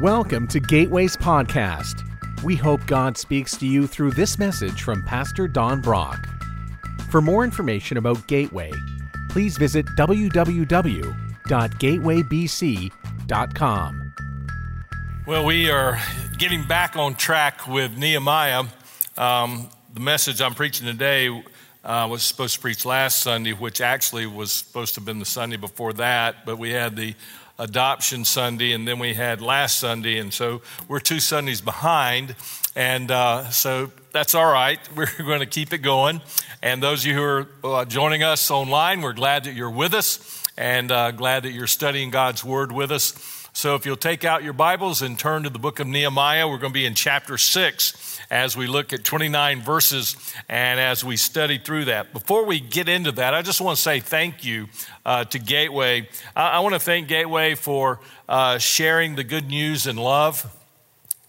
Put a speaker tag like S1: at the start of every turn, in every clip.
S1: Welcome to Gateways Podcast. We hope God speaks to you through this message from Pastor Don Brock. For more information about Gateway, please visit www.gatewaybc.com.
S2: Well, we are getting back on track with Nehemiah. Um, the message I'm preaching today uh, was supposed to preach last Sunday, which actually was supposed to have been the Sunday before that, but we had the adoption Sunday, and then we had last Sunday, and so we're two Sundays behind, and uh, so that's all right. We're going to keep it going. And those of you who are uh, joining us online, we're glad that you're with us, and uh, glad that you're studying God's Word with us. So if you'll take out your Bibles and turn to the book of Nehemiah, we're going to be in chapter 6 as we look at 29 verses and as we study through that. Before we get into that, I just want to say thank you uh, to Gateway. I, I, want to thank Gateway for uh, sharing the good news and love.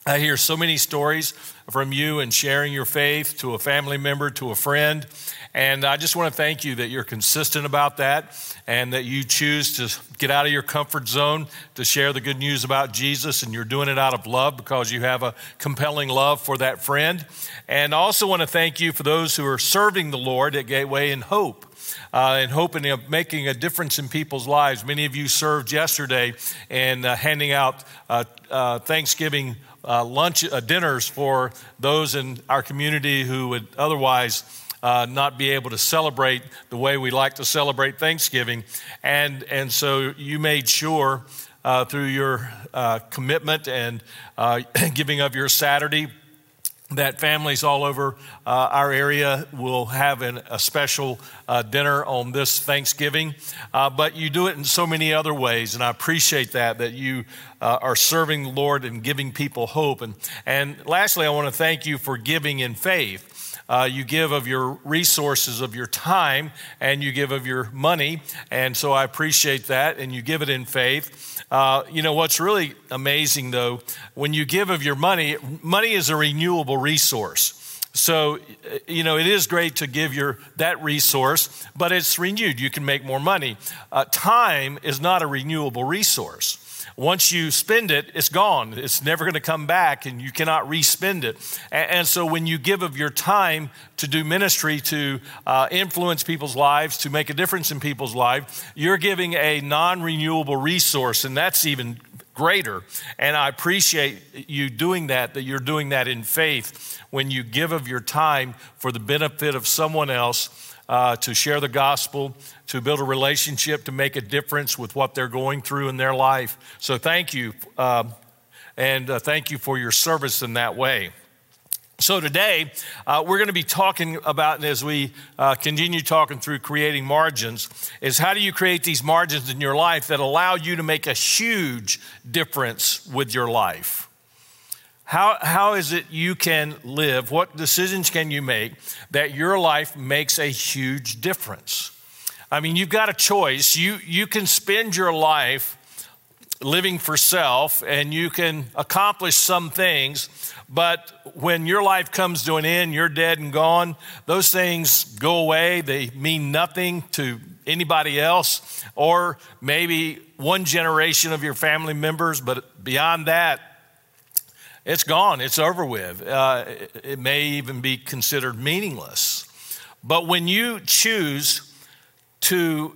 S2: I hear so many stories from you and sharing your faith to a family member, to a friend. And I just want to thank you that you're consistent about that and that you choose to get out of your comfort zone to share the good news about Jesus. And you're doing it out of love because you have a compelling love for that friend. And I also want to thank you for those who are serving the Lord at Gateway in hope. Uh, and hoping of making a difference in people's lives. Many of you served yesterday in uh, handing out uh, uh Thanksgiving uh, lunch uh, dinners for those in our community who would otherwise uh, not be able to celebrate the way we like to celebrate Thanksgiving. And, and so you made sure uh, through your uh, commitment and uh, giving of your Saturday that families all over uh, our area will have an, a special uh, dinner on this Thanksgiving. Uh, but you do it in so many other ways, and I appreciate that, that you uh, are serving the Lord and giving people hope. And, and lastly, I want to thank you for giving in faith. Uh, you give of your resources, of your time, and you give of your money. And so I appreciate that, and you give it in faith. Uh, you know, what's really amazing though, when you give of your money, money is a renewable resource. So, uh, you know, it is great to give your that resource, but it's renewed. You can make more money. Uh, time is not a renewable resource. Once you spend it, it's gone. It's never going to come back, and you cannot respend it. And, and, so, when you give of your time to do ministry, to uh, influence people's lives, to make a difference in people's lives, you're giving a non renewable resource, and that's even greater. And I appreciate you doing that, that you're doing that in faith when you give of your time for the benefit of someone else uh, to share the gospel, to build a relationship, to make a difference with what they're going through in their life. So thank you, uh, and uh, thank you for your service in that way. So, today, uh, we're going to be talking about, as we uh, continue talking through creating margins, is how do you create these margins in your life that allow you to make a huge difference with your life? How, how is it you can live? What decisions can you make that your life makes a huge difference? I mean, you've got a choice. You, you can spend your life living for self and you can accomplish some things, but when your life comes to an end, you're dead and gone, those things go away. They mean nothing to anybody else, or maybe one generation of your family members, but beyond that, it's gone, it's over with. Uh, it may even be considered meaningless. But when you choose to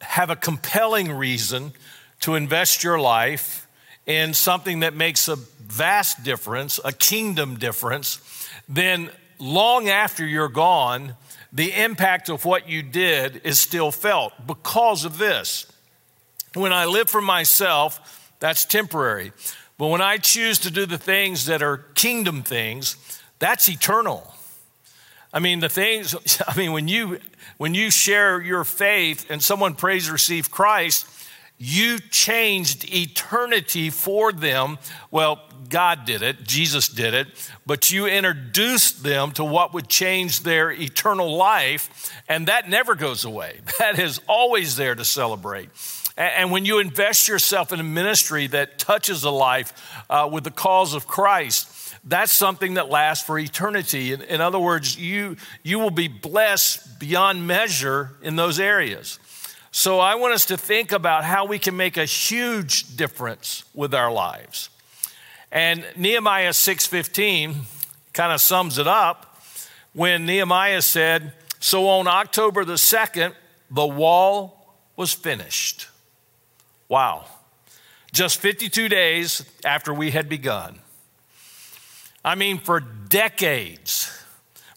S2: have a compelling reason to invest your life in something that makes a vast difference, a kingdom difference, then long after you're gone, the impact of what you did is still felt because of this. When I live for myself, that's temporary. But when I choose to do the things that are kingdom things, that's eternal. I mean, the things, I mean, when you when you share your faith and someone prays receive Christ, you changed eternity for them. Well, God did it, Jesus did it, but you introduced them to what would change their eternal life, and that never goes away. That is always there to celebrate. And when you invest yourself in a ministry that touches a life uh, with the cause of Christ, that's something that lasts for eternity. In, in other words, you, you will be blessed beyond measure in those areas. So I want us to think about how we can make a huge difference with our lives. And Nehemiah 6:15 kind of sums it up when Nehemiah said, "So on October the 2nd, the wall was finished." Wow. Just 52 days after we had begun. I mean, for decades,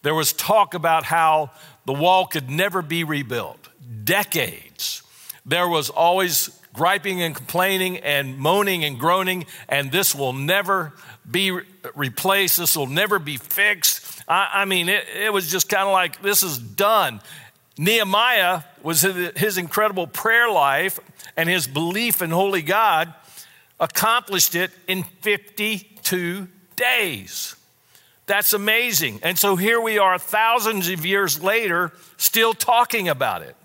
S2: there was talk about how the wall could never be rebuilt. Decades. There was always griping and complaining and moaning and groaning, and this will never be replaced. This will never be fixed. I, I mean, it, it was just kind of like, this is done. Nehemiah was his incredible prayer life and his belief in holy God accomplished it in 52 days. That's amazing. And so here we are, thousands of years later, still talking about it.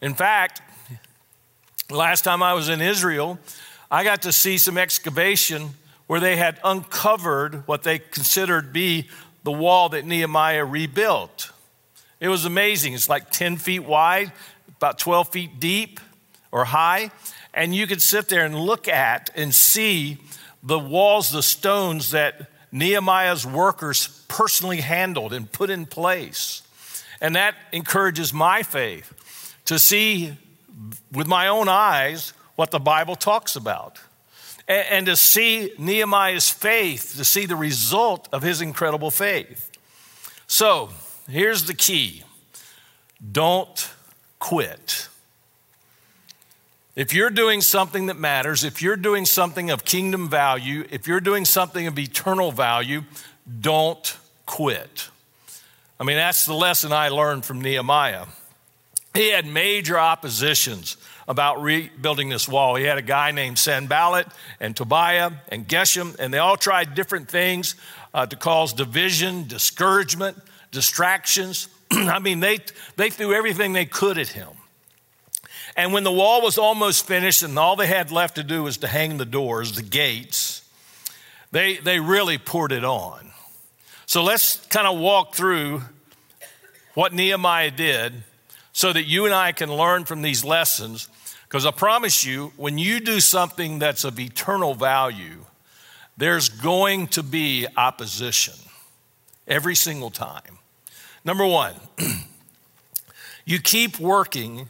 S2: In fact, last time I was in Israel, I got to see some excavation where they had uncovered what they considered be the wall that Nehemiah rebuilt. It was amazing. It's like 10 feet wide, about 12 feet deep or high. And you could sit there and look at and see the walls, the stones that Nehemiah's workers personally handled and put in place. And that encourages my faith to see with my own eyes what the Bible talks about. And, and to see Nehemiah's faith, to see the result of his incredible faith. So here's the key don't quit. If you're doing something that matters, if you're doing something of kingdom value, if you're doing something of eternal value, don't quit. I mean, that's the lesson I learned from Nehemiah. He had major oppositions about rebuilding this wall. He had a guy named Sanballat and Tobiah and Geshem, and they all tried different things uh, to cause division, discouragement, distractions. I mean, they, they threw everything they could at him. And when the wall was almost finished and all they had left to do was to hang the doors, the gates, they, they really poured it on. So let's kind of walk through what Nehemiah did so that you and I can learn from these lessons. Because I promise you, when you do something that's of eternal value, there's going to be opposition every single time. Number one, you keep working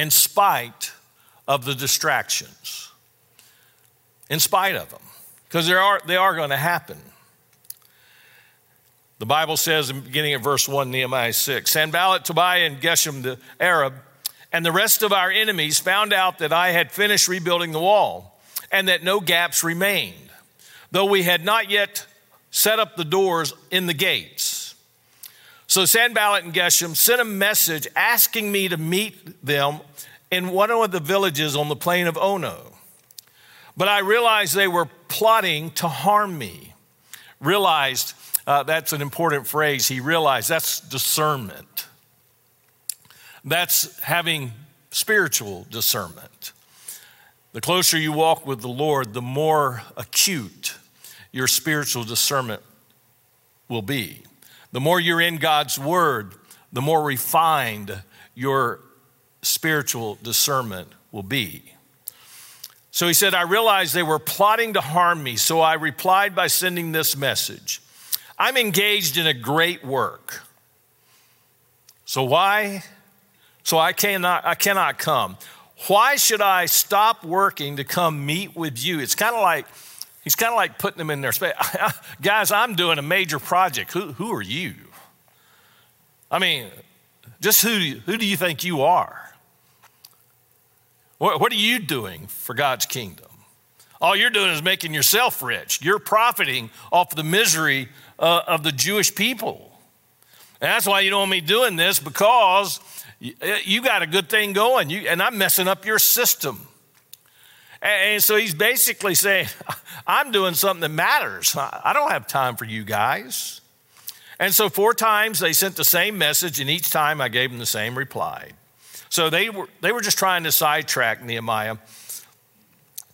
S2: in spite of the distractions, in spite of them, because they are, they are going to happen. The Bible says, in beginning of verse 1, Nehemiah 6, Sanballat, Tobiah, and Geshem the Arab, and the rest of our enemies found out that I had finished rebuilding the wall, and that no gaps remained, though we had not yet set up the doors in the gates. So Sanballat and Geshem sent a message asking me to meet them in one of the villages on the plain of Ono. But I realized they were plotting to harm me. Realized uh, that's an important phrase. He realized that's discernment. That's having spiritual discernment. The closer you walk with the Lord, the more acute your spiritual discernment will be. The more you're in God's Word, the more refined your spiritual discernment will be. So he said, I realized they were plotting to harm me, so I replied by sending this message I'm engaged in a great work. So why? So I cannot, I cannot come. Why should I stop working to come meet with you? It's kind of like, he's kind of like putting them in their space. Guys, I'm doing a major project. Who, who are you? I mean, just who, who do you think you are? What, are you doing for God's kingdom? All you're doing is making yourself rich. You're profiting off the misery uh, of the Jewish people. And that's why you don't want me doing this because you, you got a good thing going, you, and I'm messing up your system. And, and so he's basically saying, I'm doing something that matters. I don't have time for you guys. And so, four times they sent the same message, and each time I gave them the same reply. So, they were, they were just trying to sidetrack Nehemiah.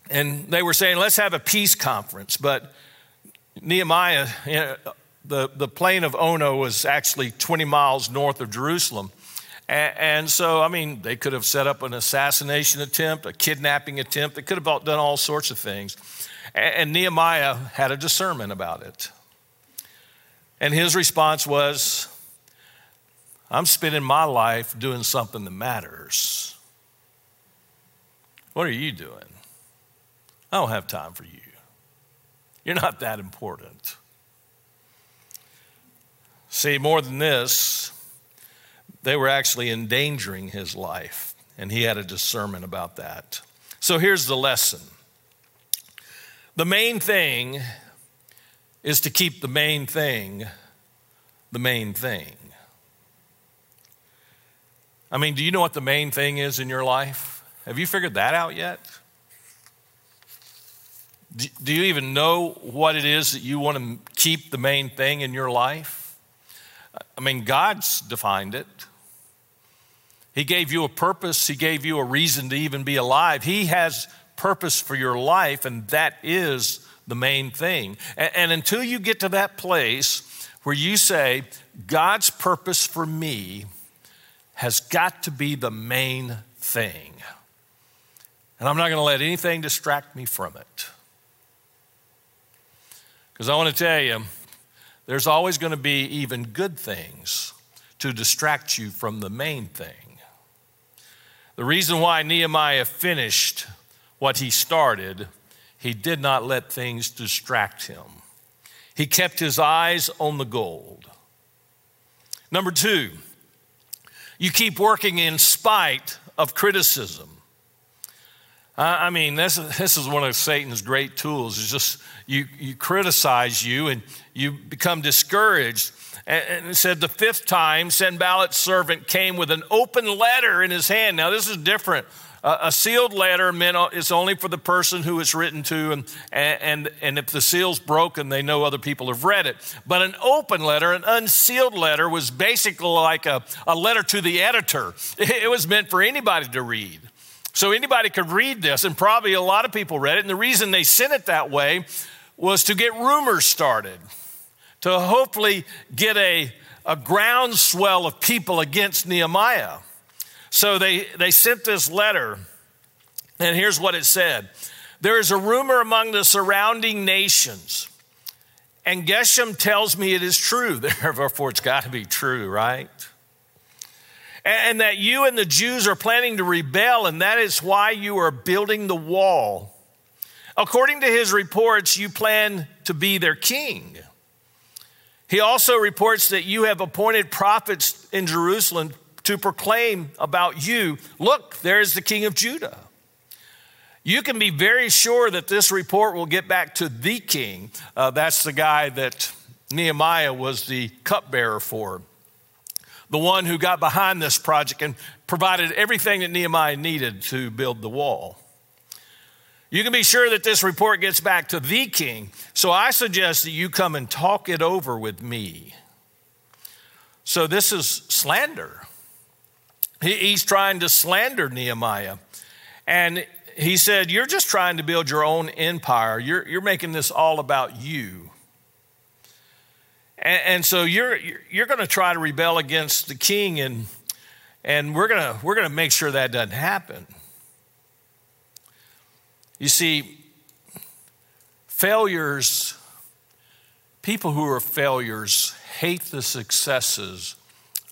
S2: And they were saying, let's have a peace conference. But Nehemiah, you know, the, the plain of Ono was actually 20 miles north of Jerusalem. And, and, so, I mean, they could have set up an assassination attempt, a kidnapping attempt. They could have done all sorts of things. And Nehemiah had a discernment about it. And his response was, I'm spending my life doing something that matters. What are you doing? I don't have time for you. You're not that important. See, more than this, they were actually endangering his life, and he had a discernment about that. So here's the lesson the main thing is to keep the main thing the main thing. I mean, do you know what the main thing is in your life? Have you figured that out yet? Do you even know what it is that you want to keep the main thing in your life? I mean, God's defined it. He gave you a purpose, He gave you a reason to even be alive. He has purpose for your life, and that is the main thing. And, until you get to that place where you say, God's purpose for me has got to be the main thing. And I'm not going to let anything distract me from it. Because I want to tell you, there's always going to be even good things to distract you from the main thing. The reason why Nehemiah finished what he started, he did not let things distract him. He kept his eyes on the gold. Number two, you keep working in spite of criticism. I mean, this, this is one of Satan's great tools. Is just you, you criticize you and you become discouraged. And, it said the fifth time, Sanballat's servant came with an open letter in his hand. Now, this is different a sealed letter meant it's only for the person who it's written to, and, and, and if the seal's broken, they know other people have read it. But an open letter, an unsealed letter, was basically like a, a letter to the editor. It was meant for anybody to read. So anybody could read this, and probably a lot of people read it. And the reason they sent it that way was to get rumors started, to hopefully get a, a groundswell of people against Nehemiah. So they, they sent this letter, and here's what it said There is a rumor among the surrounding nations, and Geshem tells me it is true. Therefore, it's got to be true, right? And that you and the Jews are planning to rebel, and that is why you are building the wall. According to his reports, you plan to be their king. He also reports that you have appointed prophets in Jerusalem to proclaim about you look, there's the king of Judah. You can be very sure that this report will get back to the king. Uh, that's the guy that Nehemiah was the cupbearer for, the one who got behind this project and provided everything that Nehemiah needed to build the wall. You can be sure that this report gets back to the king. So I suggest that you come and talk it over with me. So this is slander. He's trying to slander Nehemiah. And he said, You're just trying to build your own empire. You're, you're making this all about you. And, and so you're, you're going to try to rebel against the king, and, and we're going we're going to make sure that doesn't happen. You see, failures, people who are failures hate the successes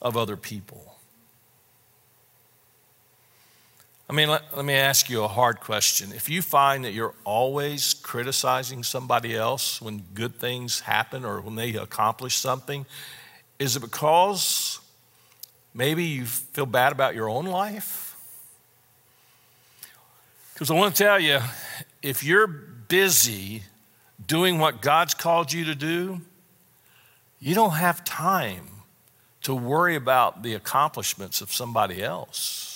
S2: of other people. I mean, let, let, me ask you a hard question. If you find that you're always criticizing somebody else when good things happen or when they accomplish something, is it because maybe you feel bad about your own life? Because I want to tell you, if you're busy doing what God's called you to do, you don't have time to worry about the accomplishments of somebody else.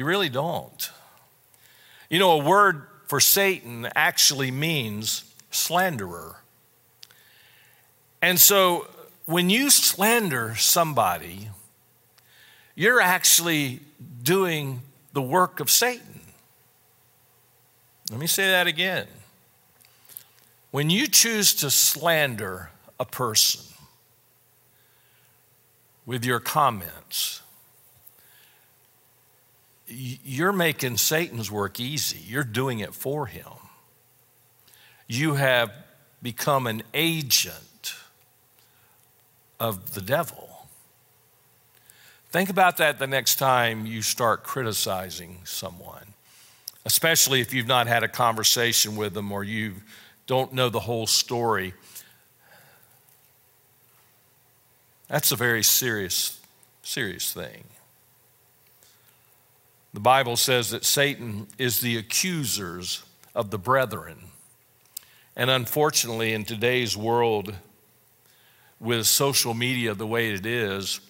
S2: You really don't. You know, a word for Satan actually means slanderer. And so when you slander somebody, you're actually doing the work of Satan. Let me say that again. When you choose to slander a person with your comments, you're making Satan's work easy. You're doing it for him. you have become an agent of the devil. Think about that the next time you start criticizing someone, especially if you've not had a conversation with them or you don't know the whole story. That's a very serious, serious thing. The Bible says that Satan is the accusers of the brethren. And unfortunately, in today's world, with social media the way it is,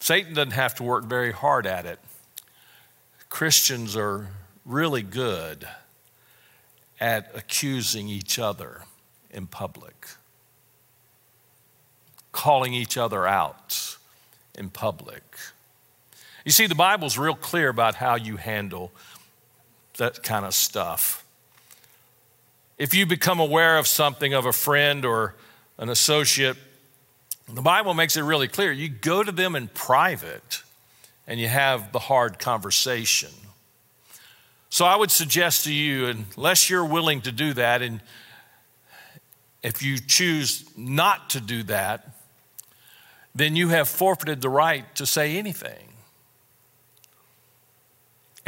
S2: Satan doesn't have to work very hard at it. Christians are really good at accusing each other in public, calling each other out in public. You see, the Bible's real clear about how you handle that kind of stuff. If you become aware of something of a friend or an associate, the Bible makes it really clear. You go to them in private and you have the hard conversation. So I would suggest to you, unless you're willing to do that, and if you choose not to do that, then you have forfeited the right to say anything.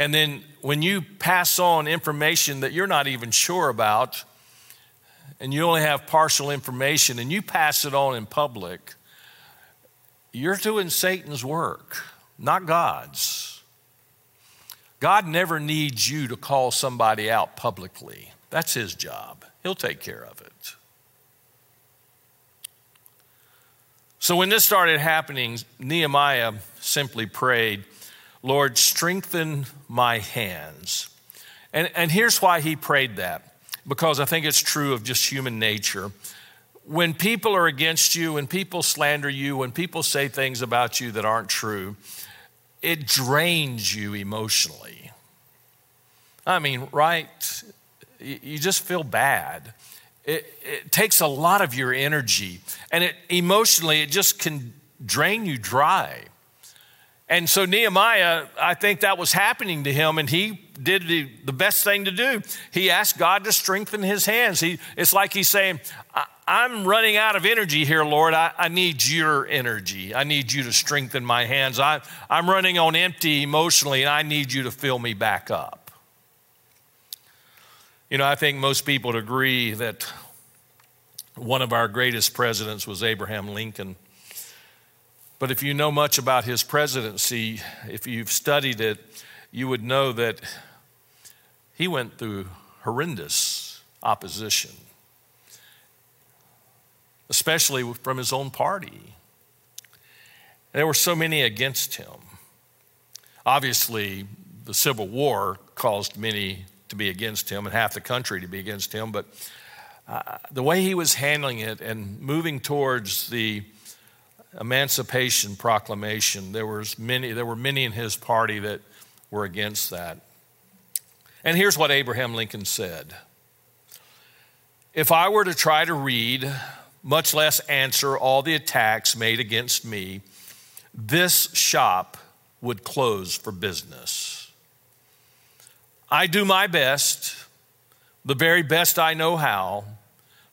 S2: And then when you pass on information that you're not even sure about, and you only have partial information, and you pass it on in public, you're doing Satan's work, not God's. God never needs you to call somebody out publicly. That's his job. He'll take care of it. So when this started happening, Nehemiah simply prayed, Lord, strengthen my hands. And, and here's why he prayed that because I think it's true of just human nature. When people are against you, when people slander you, when people say things about you that aren't true, it drains you emotionally. I mean, right? You just feel bad. It, it takes a lot of your energy, and it emotionally, it just can drain you dry. And so Nehemiah, I think that was happening to him, and he did the, the best thing to do. He asked God to strengthen his hands. He, it's like he's saying, I'm running out of energy here, Lord. I, I, need your energy. I need you to strengthen my hands. I, I'm running on empty emotionally, and I need you to fill me back up. You know, I think most people would agree that one of our greatest presidents was Abraham Lincoln. But if you know much about his presidency, if you've studied it, you would know that he went through horrendous opposition, especially from his own party. There were so many against him. Obviously, the Civil War caused many to be against him and half the country to be against him, but uh, the way he was handling it and moving towards the Emancipation Proclamation, there, was many, there were many in his party that were against that. And here's what Abraham Lincoln said If I were to try to read, much less answer all the attacks made against me, this shop would close for business. I do my best, the very best I know how,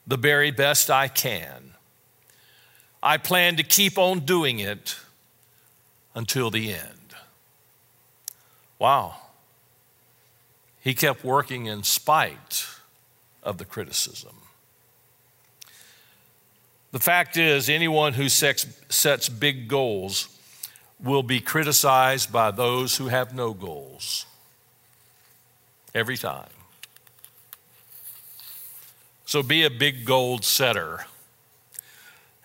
S2: the very best I can. I plan to keep on doing it until the end. Wow. He kept working in spite of the criticism. The fact is, anyone who sets, sets big goals will be criticized by those who have no goals. Every time. So be a big goal setter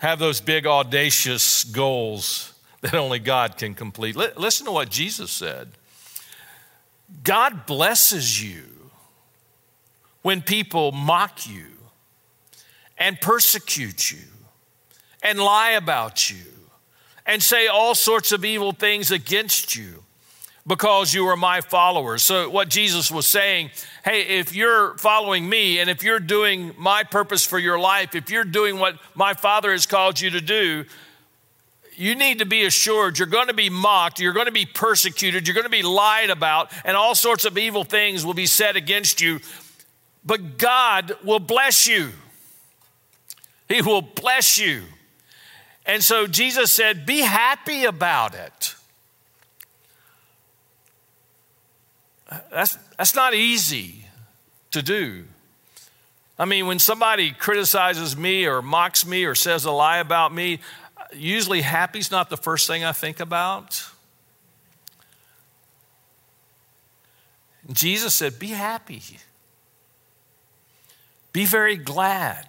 S2: have those big, audacious goals that only God can complete. Listen to what Jesus said God blesses you when people mock you and persecute you and lie about you and say all sorts of evil things against you because you are my followers. So, what Jesus was saying, hey, if you're following me and if you're doing my purpose for your life, if you're doing what my Father has called you to do, you need to be assured you're going to be mocked, you're going to be persecuted, you're going to be lied about, and all sorts of evil things will be said against you. but God will bless you. He will bless you. And so Jesus said, Be happy about it. That's, that's not easy to do. I mean, when somebody criticizes me or mocks me or says a lie about me, usually happy's not the first thing I think about. Jesus said, Be happy. Be very glad.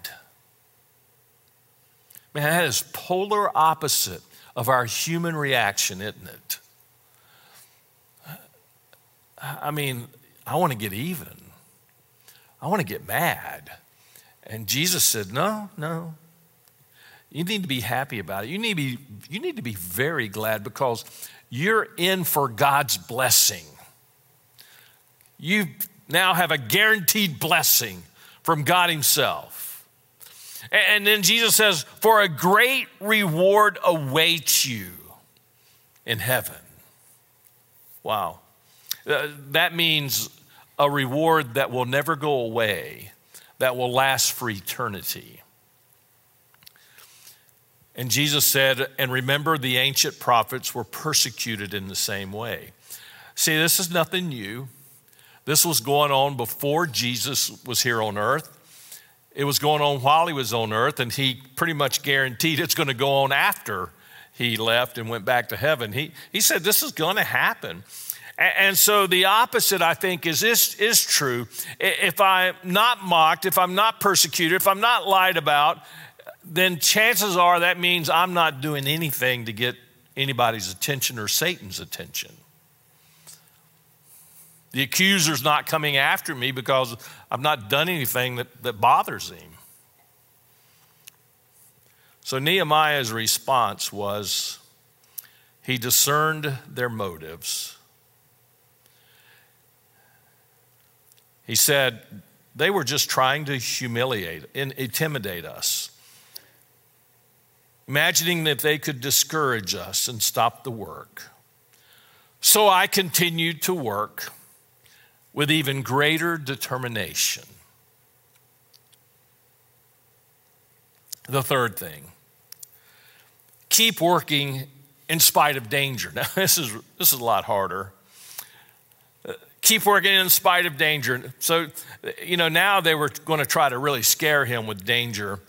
S2: Man, that is polar opposite of our human reaction, isn't it? I mean, I want to get even. I want to get mad. And Jesus said, No, no. You need to be happy about it. You need to be, you need to be very glad because you're in for God's blessing. You now have a guaranteed blessing from God Himself. And then Jesus says, For a great reward awaits you in heaven. Wow. Uh, that means a reward that will never go away, that will last for eternity. And Jesus said, And remember, the ancient prophets were persecuted in the same way. See, this is nothing new. This was going on before Jesus was here on earth. It was going on while he was on earth, and he pretty much guaranteed it's going to go on after he left and went back to heaven. He, he said, This is going to happen. And so the opposite, I think, is this is true. If I'm not mocked, if I'm not persecuted, if I'm not lied about, then chances are that means I'm not doing anything to get anybody's attention or Satan's attention. The accuser's not coming after me because I've not done anything that, that bothers him. So Nehemiah's response was he discerned their motives. He said, they were just trying to humiliate and intimidate us, imagining that they could discourage us and stop the work. So I continued to work with even greater determination. The third thing keep working in spite of danger. Now, this is, this is a lot harder. Keep working in spite of danger. So, you know, now they were going to try to really scare him with danger.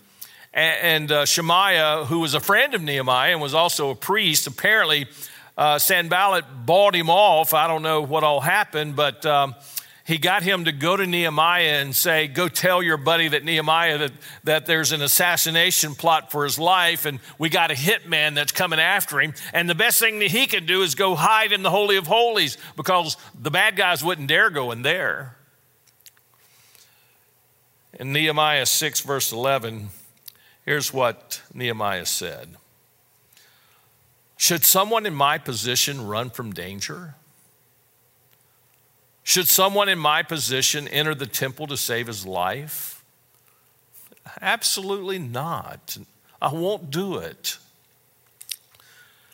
S2: And, uh, Shemaiah, who was a friend of Nehemiah and was also a priest, apparently uh, Sanballat bought him off. I don't know what all happened, but. Um, he got him to go to Nehemiah and say, Go tell your buddy that Nehemiah that, that there's an assassination plot for his life and we got a hitman that's coming after him. And the best thing that he could do is go hide in the Holy of Holies because the bad guys wouldn't dare go in there. In Nehemiah 6, verse 11, here's what Nehemiah said Should someone in my position run from danger? Should someone in my position enter the temple to save his life? Absolutely not. I won't do it.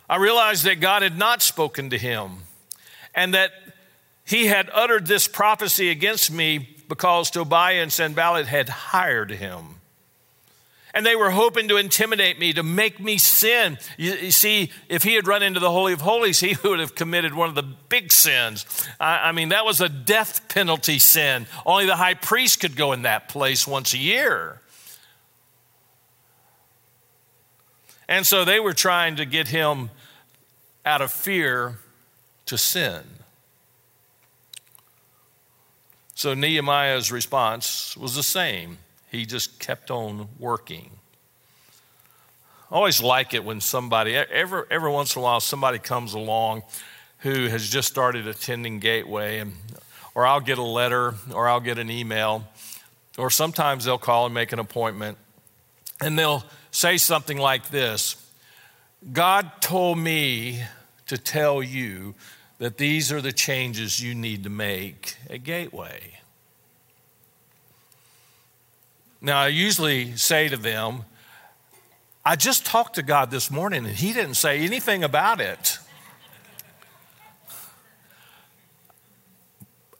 S2: I realized that God had not spoken to him and that he had uttered this prophecy against me because Tobiah and Sanballat had hired him. And they were hoping to intimidate me, to make me sin. You, you, see, if he had run into the Holy of Holies, he would have committed one of the big sins. I, I mean, that was a death penalty sin. Only the high priest could go in that place once a year. And so they were trying to get him out of fear to sin. So Nehemiah's response was the same he just kept on working. I always like it when somebody, every, every once in a while, somebody comes along who has just started attending Gateway, and, or I'll get a letter, or I'll get an email, or sometimes they'll call and make an appointment, and they'll say something like this God told me to tell you that these are the changes you need to make at Gateway. Now, I usually say to them, I just talked to God this morning and He didn't say anything about it.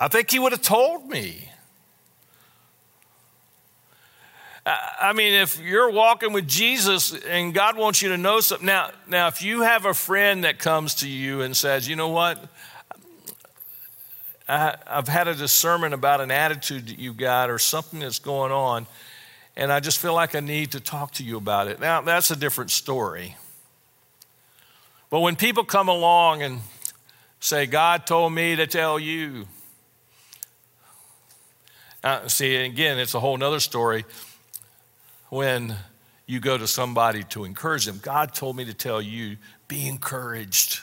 S2: I think He would have told me. I mean, if you're walking with Jesus and God wants you to know something, now, now if you have a friend that comes to you and says, you know what, I, have had a discernment about an attitude that you've got or something that's going on, and I just feel like I need to talk to you about it. Now, that's a different story. But when people come along and say, God told me to tell you, uh, see, again, it's a whole other story when you go to somebody to encourage them. God told me to tell you, be encouraged.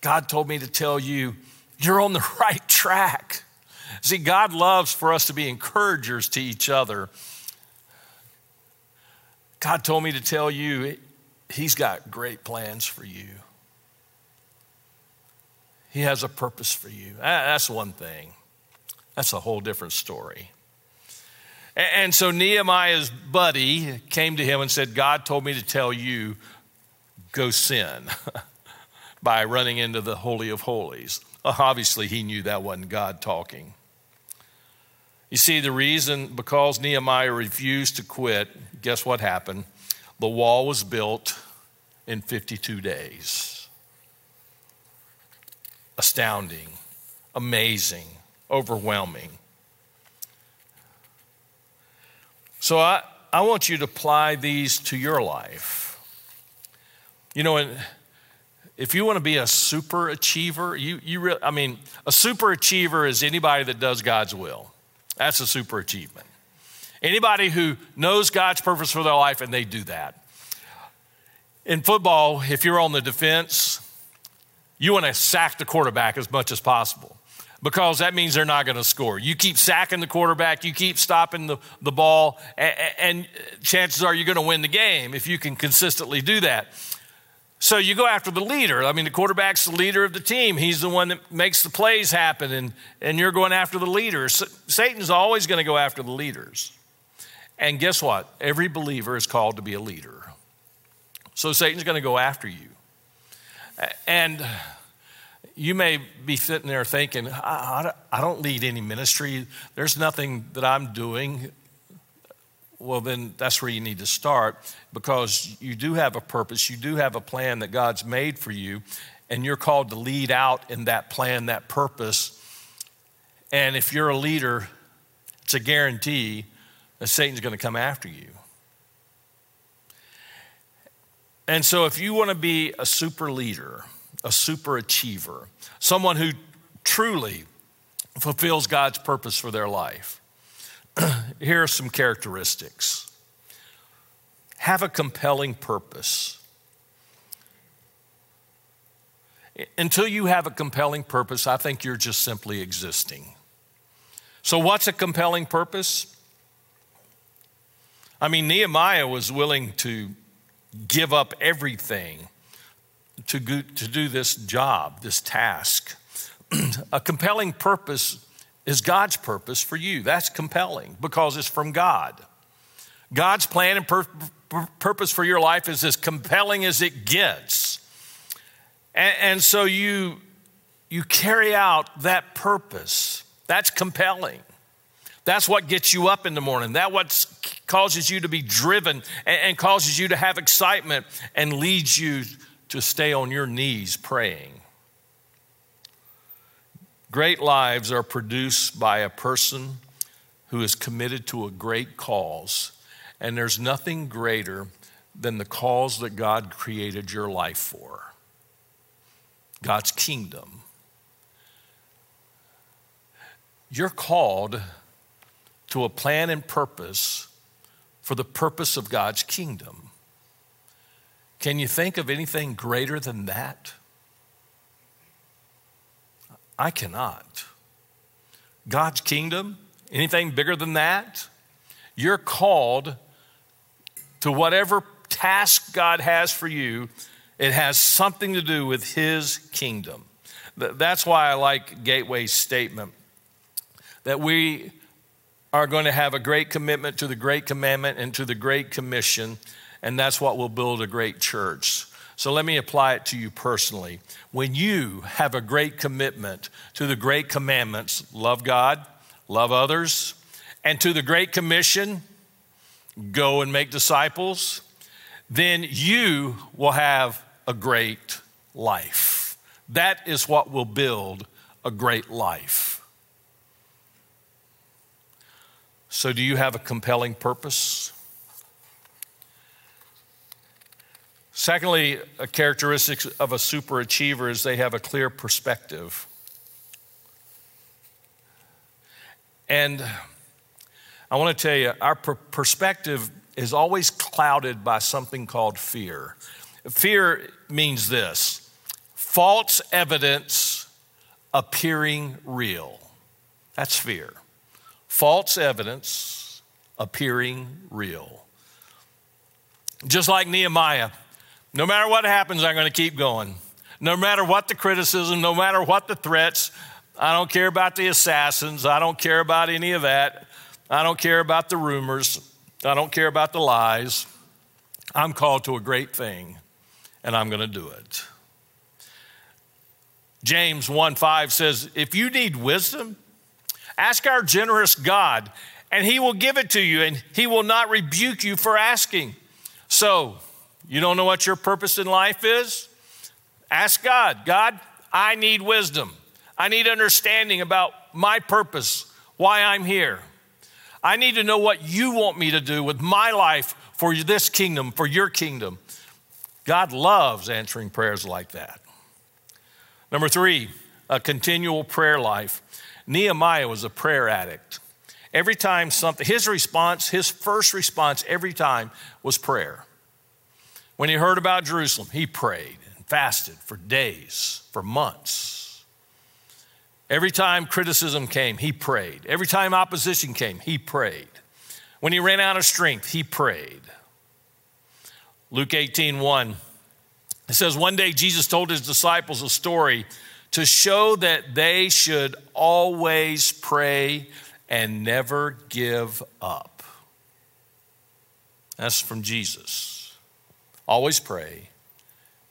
S2: God told me to tell you, you're on the right track. See, God loves for us to be encouragers to each other. God told me to tell you, He's got great plans for you. He has a purpose for you. That's one thing. That's a whole different story. And so Nehemiah's buddy came to him and said, God told me to tell you, go sin by running into the Holy of Holies. Uh, obviously, he knew that wasn't God talking. You see, the reason, because Nehemiah refused to quit, guess what happened? The wall was built in 52 days. Astounding, amazing, overwhelming. So I, I want you to apply these to your life. You know, if you want to be a super achiever, you, you really, I mean, a super achiever is anybody that does God's will. That's a super achievement. Anybody who knows God's purpose for their life and they do that. In football, if you're on the defense, you want to sack the quarterback as much as possible because that means they're not going to score. You keep sacking the quarterback, you keep stopping the, the ball, and, and chances are you're going to win the game if you can consistently do that. So you go after the leader. I mean, the quarterback's the leader of the team. He's the one that makes the plays happen, and, and you're going after the leaders. Satan's always going to go after the leaders. And guess what? Every believer is called to be a leader. So Satan's going to go after you. And you may be sitting there thinking, I, I, don't lead any ministry. There's nothing that I'm doing. Well, then that's where you need to start because you do have a purpose. You do have a plan that God's made for you, and you're called to lead out in that plan, that purpose. And if you're a leader, it's a guarantee that Satan's going to come after you. And so, if you want to be a super leader, a super achiever, someone who truly fulfills God's purpose for their life. Here are some characteristics have a compelling purpose. Until you have a compelling purpose, I think you're just simply existing. So, what's a compelling purpose? I mean, Nehemiah was willing to give up everything to, go, to do this job, this task. a compelling purpose is God's purpose for you. That's compelling because it's from God. God's plan and pur- purpose for your life is as compelling as it gets. And, and so you, you carry out that purpose. That's compelling. That's what gets you up in the morning. That what causes you to be driven and, and causes you to have excitement and leads you to stay on your knees praying. Great lives are produced by a person who is committed to a great cause, and there's nothing greater than the cause that God created your life for God's kingdom. You're called to a plan and purpose for the purpose of God's kingdom. Can you think of anything greater than that? I cannot. God's kingdom, anything bigger than that? You're called to whatever task God has for you, it has something to do with His kingdom. That's why I like Gateway's statement that we are going to have a great commitment to the Great Commandment and to the Great Commission and that's what will build a great church. So let me apply it to you personally. When you have a great commitment to the great commandments, love God, love others, and to the great commission, go and make disciples, then you will have a great life. That is what will build a great life. So, do you have a compelling purpose? Secondly, a characteristic of a superachiever is they have a clear perspective. And I want to tell you, our per- perspective is always clouded by something called fear. Fear means this false evidence appearing real. That's fear. False evidence appearing real. Just like Nehemiah, no matter what happens, I'm going to keep going. No matter what the criticism, no matter what the threats, I don't care about the assassins. I don't care about any of that. I don't care about the rumors. I don't care about the lies. I'm called to a great thing, and I'm going to do it. James 1 5 says, If you need wisdom, ask our generous God, and he will give it to you, and he will not rebuke you for asking. So, you don't know what your purpose in life is? Ask God, God, I need wisdom. I need understanding about my purpose, why I'm here. I need to know what you want me to do with my life for this kingdom, for your kingdom. God loves answering prayers like that. Number three, a continual prayer life. Nehemiah was a prayer addict. Every time something, his response, his first response every time was prayer. When he heard about Jerusalem, he prayed and fasted for days, for months. Every time criticism came, he prayed. Every time opposition came, he prayed. When he ran out of strength, he prayed. Luke 18 1. It says, One day Jesus told his disciples a story to show that they should always pray and never give up. That's from Jesus. Always pray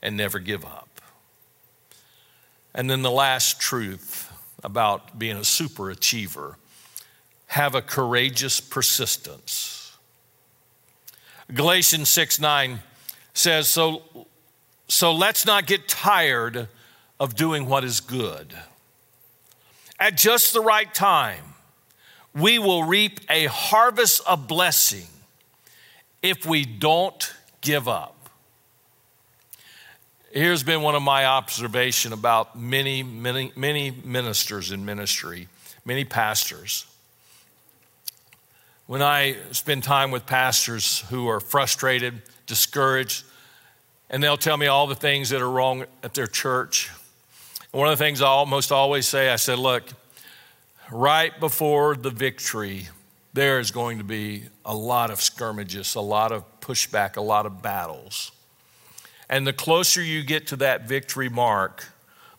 S2: and never give up. And then the last truth about being a super achiever have a courageous persistence. Galatians 6 9 says, so, so let's not get tired of doing what is good. At just the right time, we will reap a harvest of blessing if we don't give up. Here's been one of my observation about many, many, many ministers in ministry, many pastors. When I spend time with pastors who are frustrated, discouraged, and they'll tell me all the things that are wrong at their church. One of the things I almost always say, I said, look, right before the victory, there is going to be a lot of skirmishes, a lot of pushback, a lot of battles. And the closer you get to that victory mark,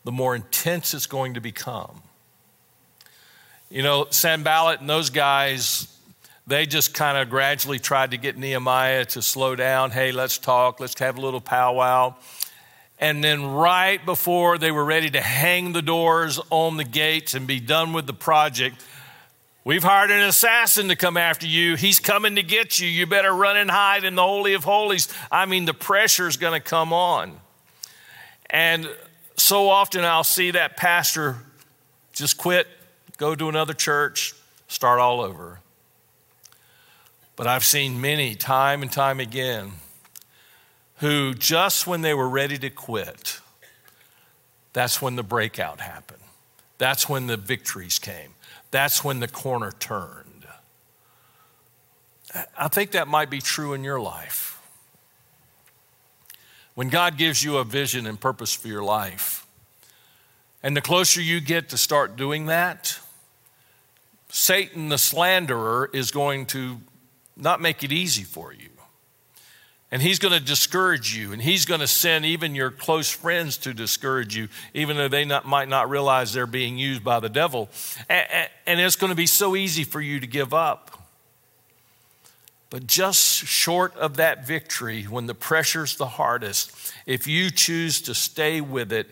S2: the more intense it's going to become. You know, Sanballat and those guys, they just kind of gradually tried to get Nehemiah to slow down. Hey, let's talk, let's have a little powwow. And then, right before they were ready to hang the doors on the gates and be done with the project, We've hired an assassin to come after you. He's coming to get you. You better run and hide in the Holy of Holies. I mean, the pressure is going to come on. And so often I'll see that pastor just quit, go to another church, start all over. But I've seen many, time and time again, who just when they were ready to quit, that's when the breakout happened. That's when the victories came. That's when the corner turned. I think that might be true in your life. When God gives you a vision and purpose for your life, and the closer you get to start doing that, Satan, the slanderer, is going to not make it easy for you. And he's going to discourage you, and he's going to send even your close friends to discourage you, even though they not, might not realize they're being used by the devil. And, and it's going to be so easy for you to give up. But just short of that victory, when the pressure's the hardest, if you choose to stay with it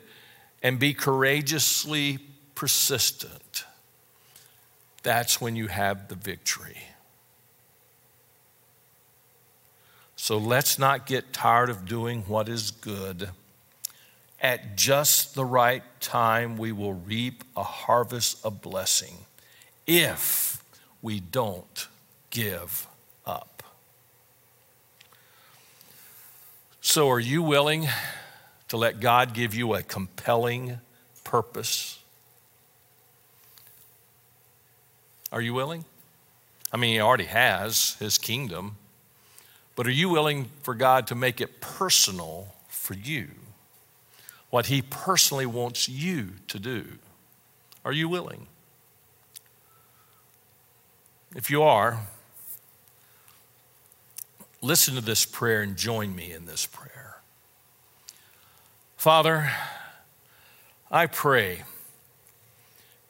S2: and be courageously persistent, that's when you have the victory. So let's not get tired of doing what is good. At just the right time, we will reap a harvest of blessing if we don't give up. So, are you willing to let God give you a compelling purpose? Are you willing? I mean, He already has His kingdom, but are you willing for God to make it personal for you? What He personally wants you to do? Are you willing? If you are, listen to this prayer and join me in this prayer. Father, I pray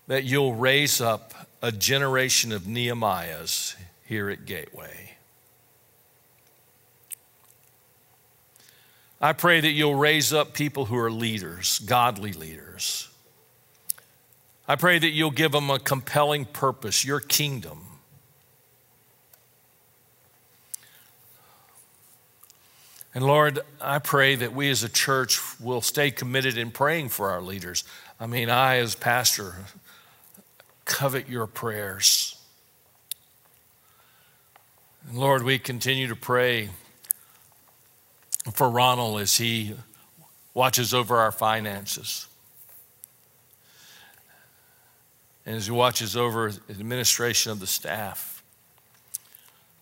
S2: that you'll raise up a generation of Nehemiahs here at Gateway. I pray that you'll raise up people who are leaders, godly leaders. I pray that you'll give them a compelling purpose, your kingdom. And Lord, I pray that we as a church will stay committed in praying for our leaders. I mean, I, as pastor, covet your prayers. And Lord, we continue to pray for Ronald as he watches over our finances. And as he watches over the administration of the staff.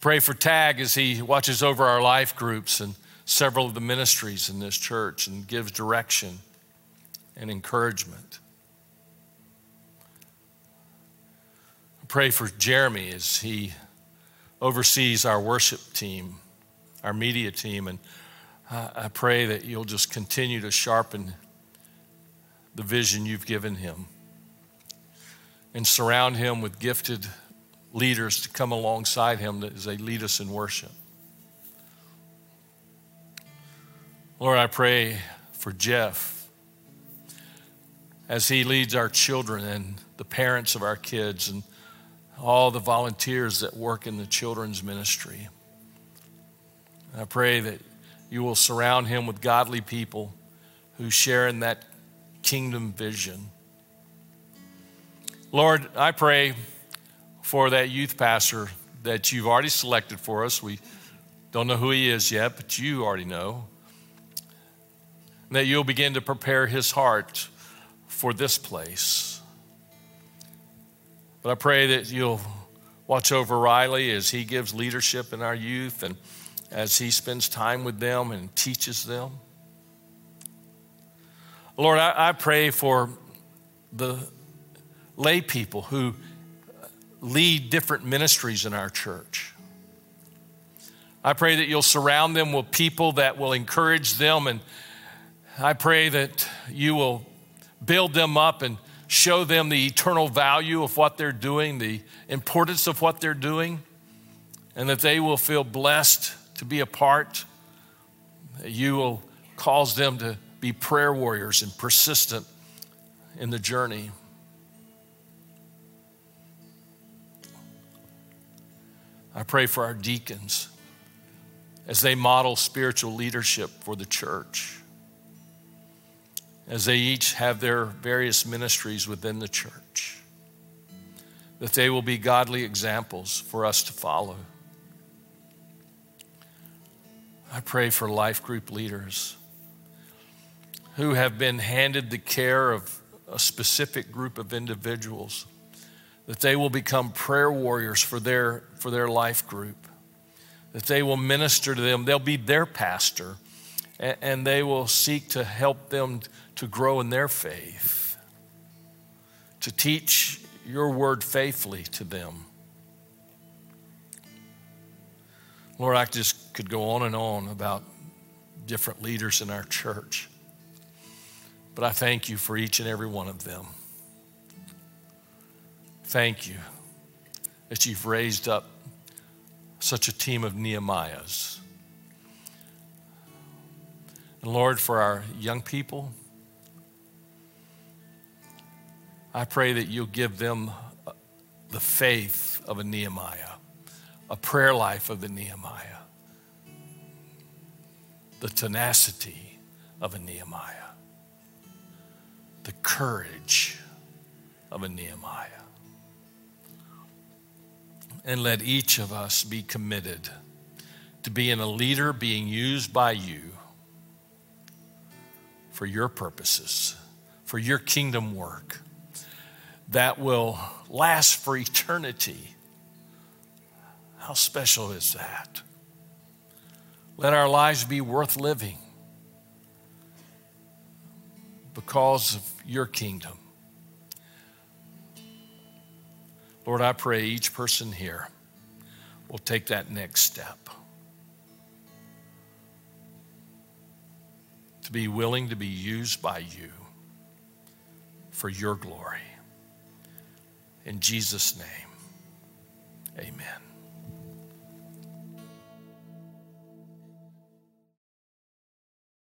S2: Pray for Tag as he watches over our life groups and several of the ministries in this church and gives direction and encouragement. Pray for Jeremy as he oversees our worship team, our media team, and I pray that you'll just continue to sharpen the vision you've given him and surround him with gifted leaders to come alongside him as they lead us in worship. Lord, I pray for Jeff as he leads our children and the parents of our kids and all the volunteers that work in the children's ministry. I pray that you will surround him with godly people who share in that kingdom vision. Lord, I pray for that youth pastor that you've already selected for us. We don't know who he is yet, but you already know that you'll begin to prepare his heart for this place. But I pray that you'll watch over Riley as he gives leadership in our youth and as he spends time with them and teaches them. Lord, I, I pray for the lay people who lead different ministries in our church. I pray that you'll surround them with people that will encourage them and I pray that you will build them up and show them the eternal value of what they're doing, the importance of what they're doing, and that they will feel blessed to be a part. You will cause them to be prayer warriors and persistent in the journey. I pray for our deacons as they model spiritual leadership for the church as they each have their various ministries within the church, that they will be godly examples for us to follow. I pray for life group leaders who have been handed the care of a specific group of individuals, that they will become prayer warriors for their, for their life group, that they will minister to them. They'll be their pastor, and, and they will seek to help them to grow in their faith, to teach your word faithfully to them. Lord, I just could go on and on about different leaders in our church. But I thank you for each and every one of them. Thank you that you've raised up such a team of Nehemiahs. And Lord, for our young people, I pray that you'll give them the faith of a Nehemiah, a prayer life of the Nehemiah. the tenacity of a Nehemiah, the courage of a Nehemiah. And let each of us be committed to being a leader being used by you for your purposes, for your kingdom work that will last for eternity. How special is that? Let our lives be worth living because of your kingdom. Lord, I pray each person here will take that next step. To be willing to be used by you for your glory. In Jesus' name, amen.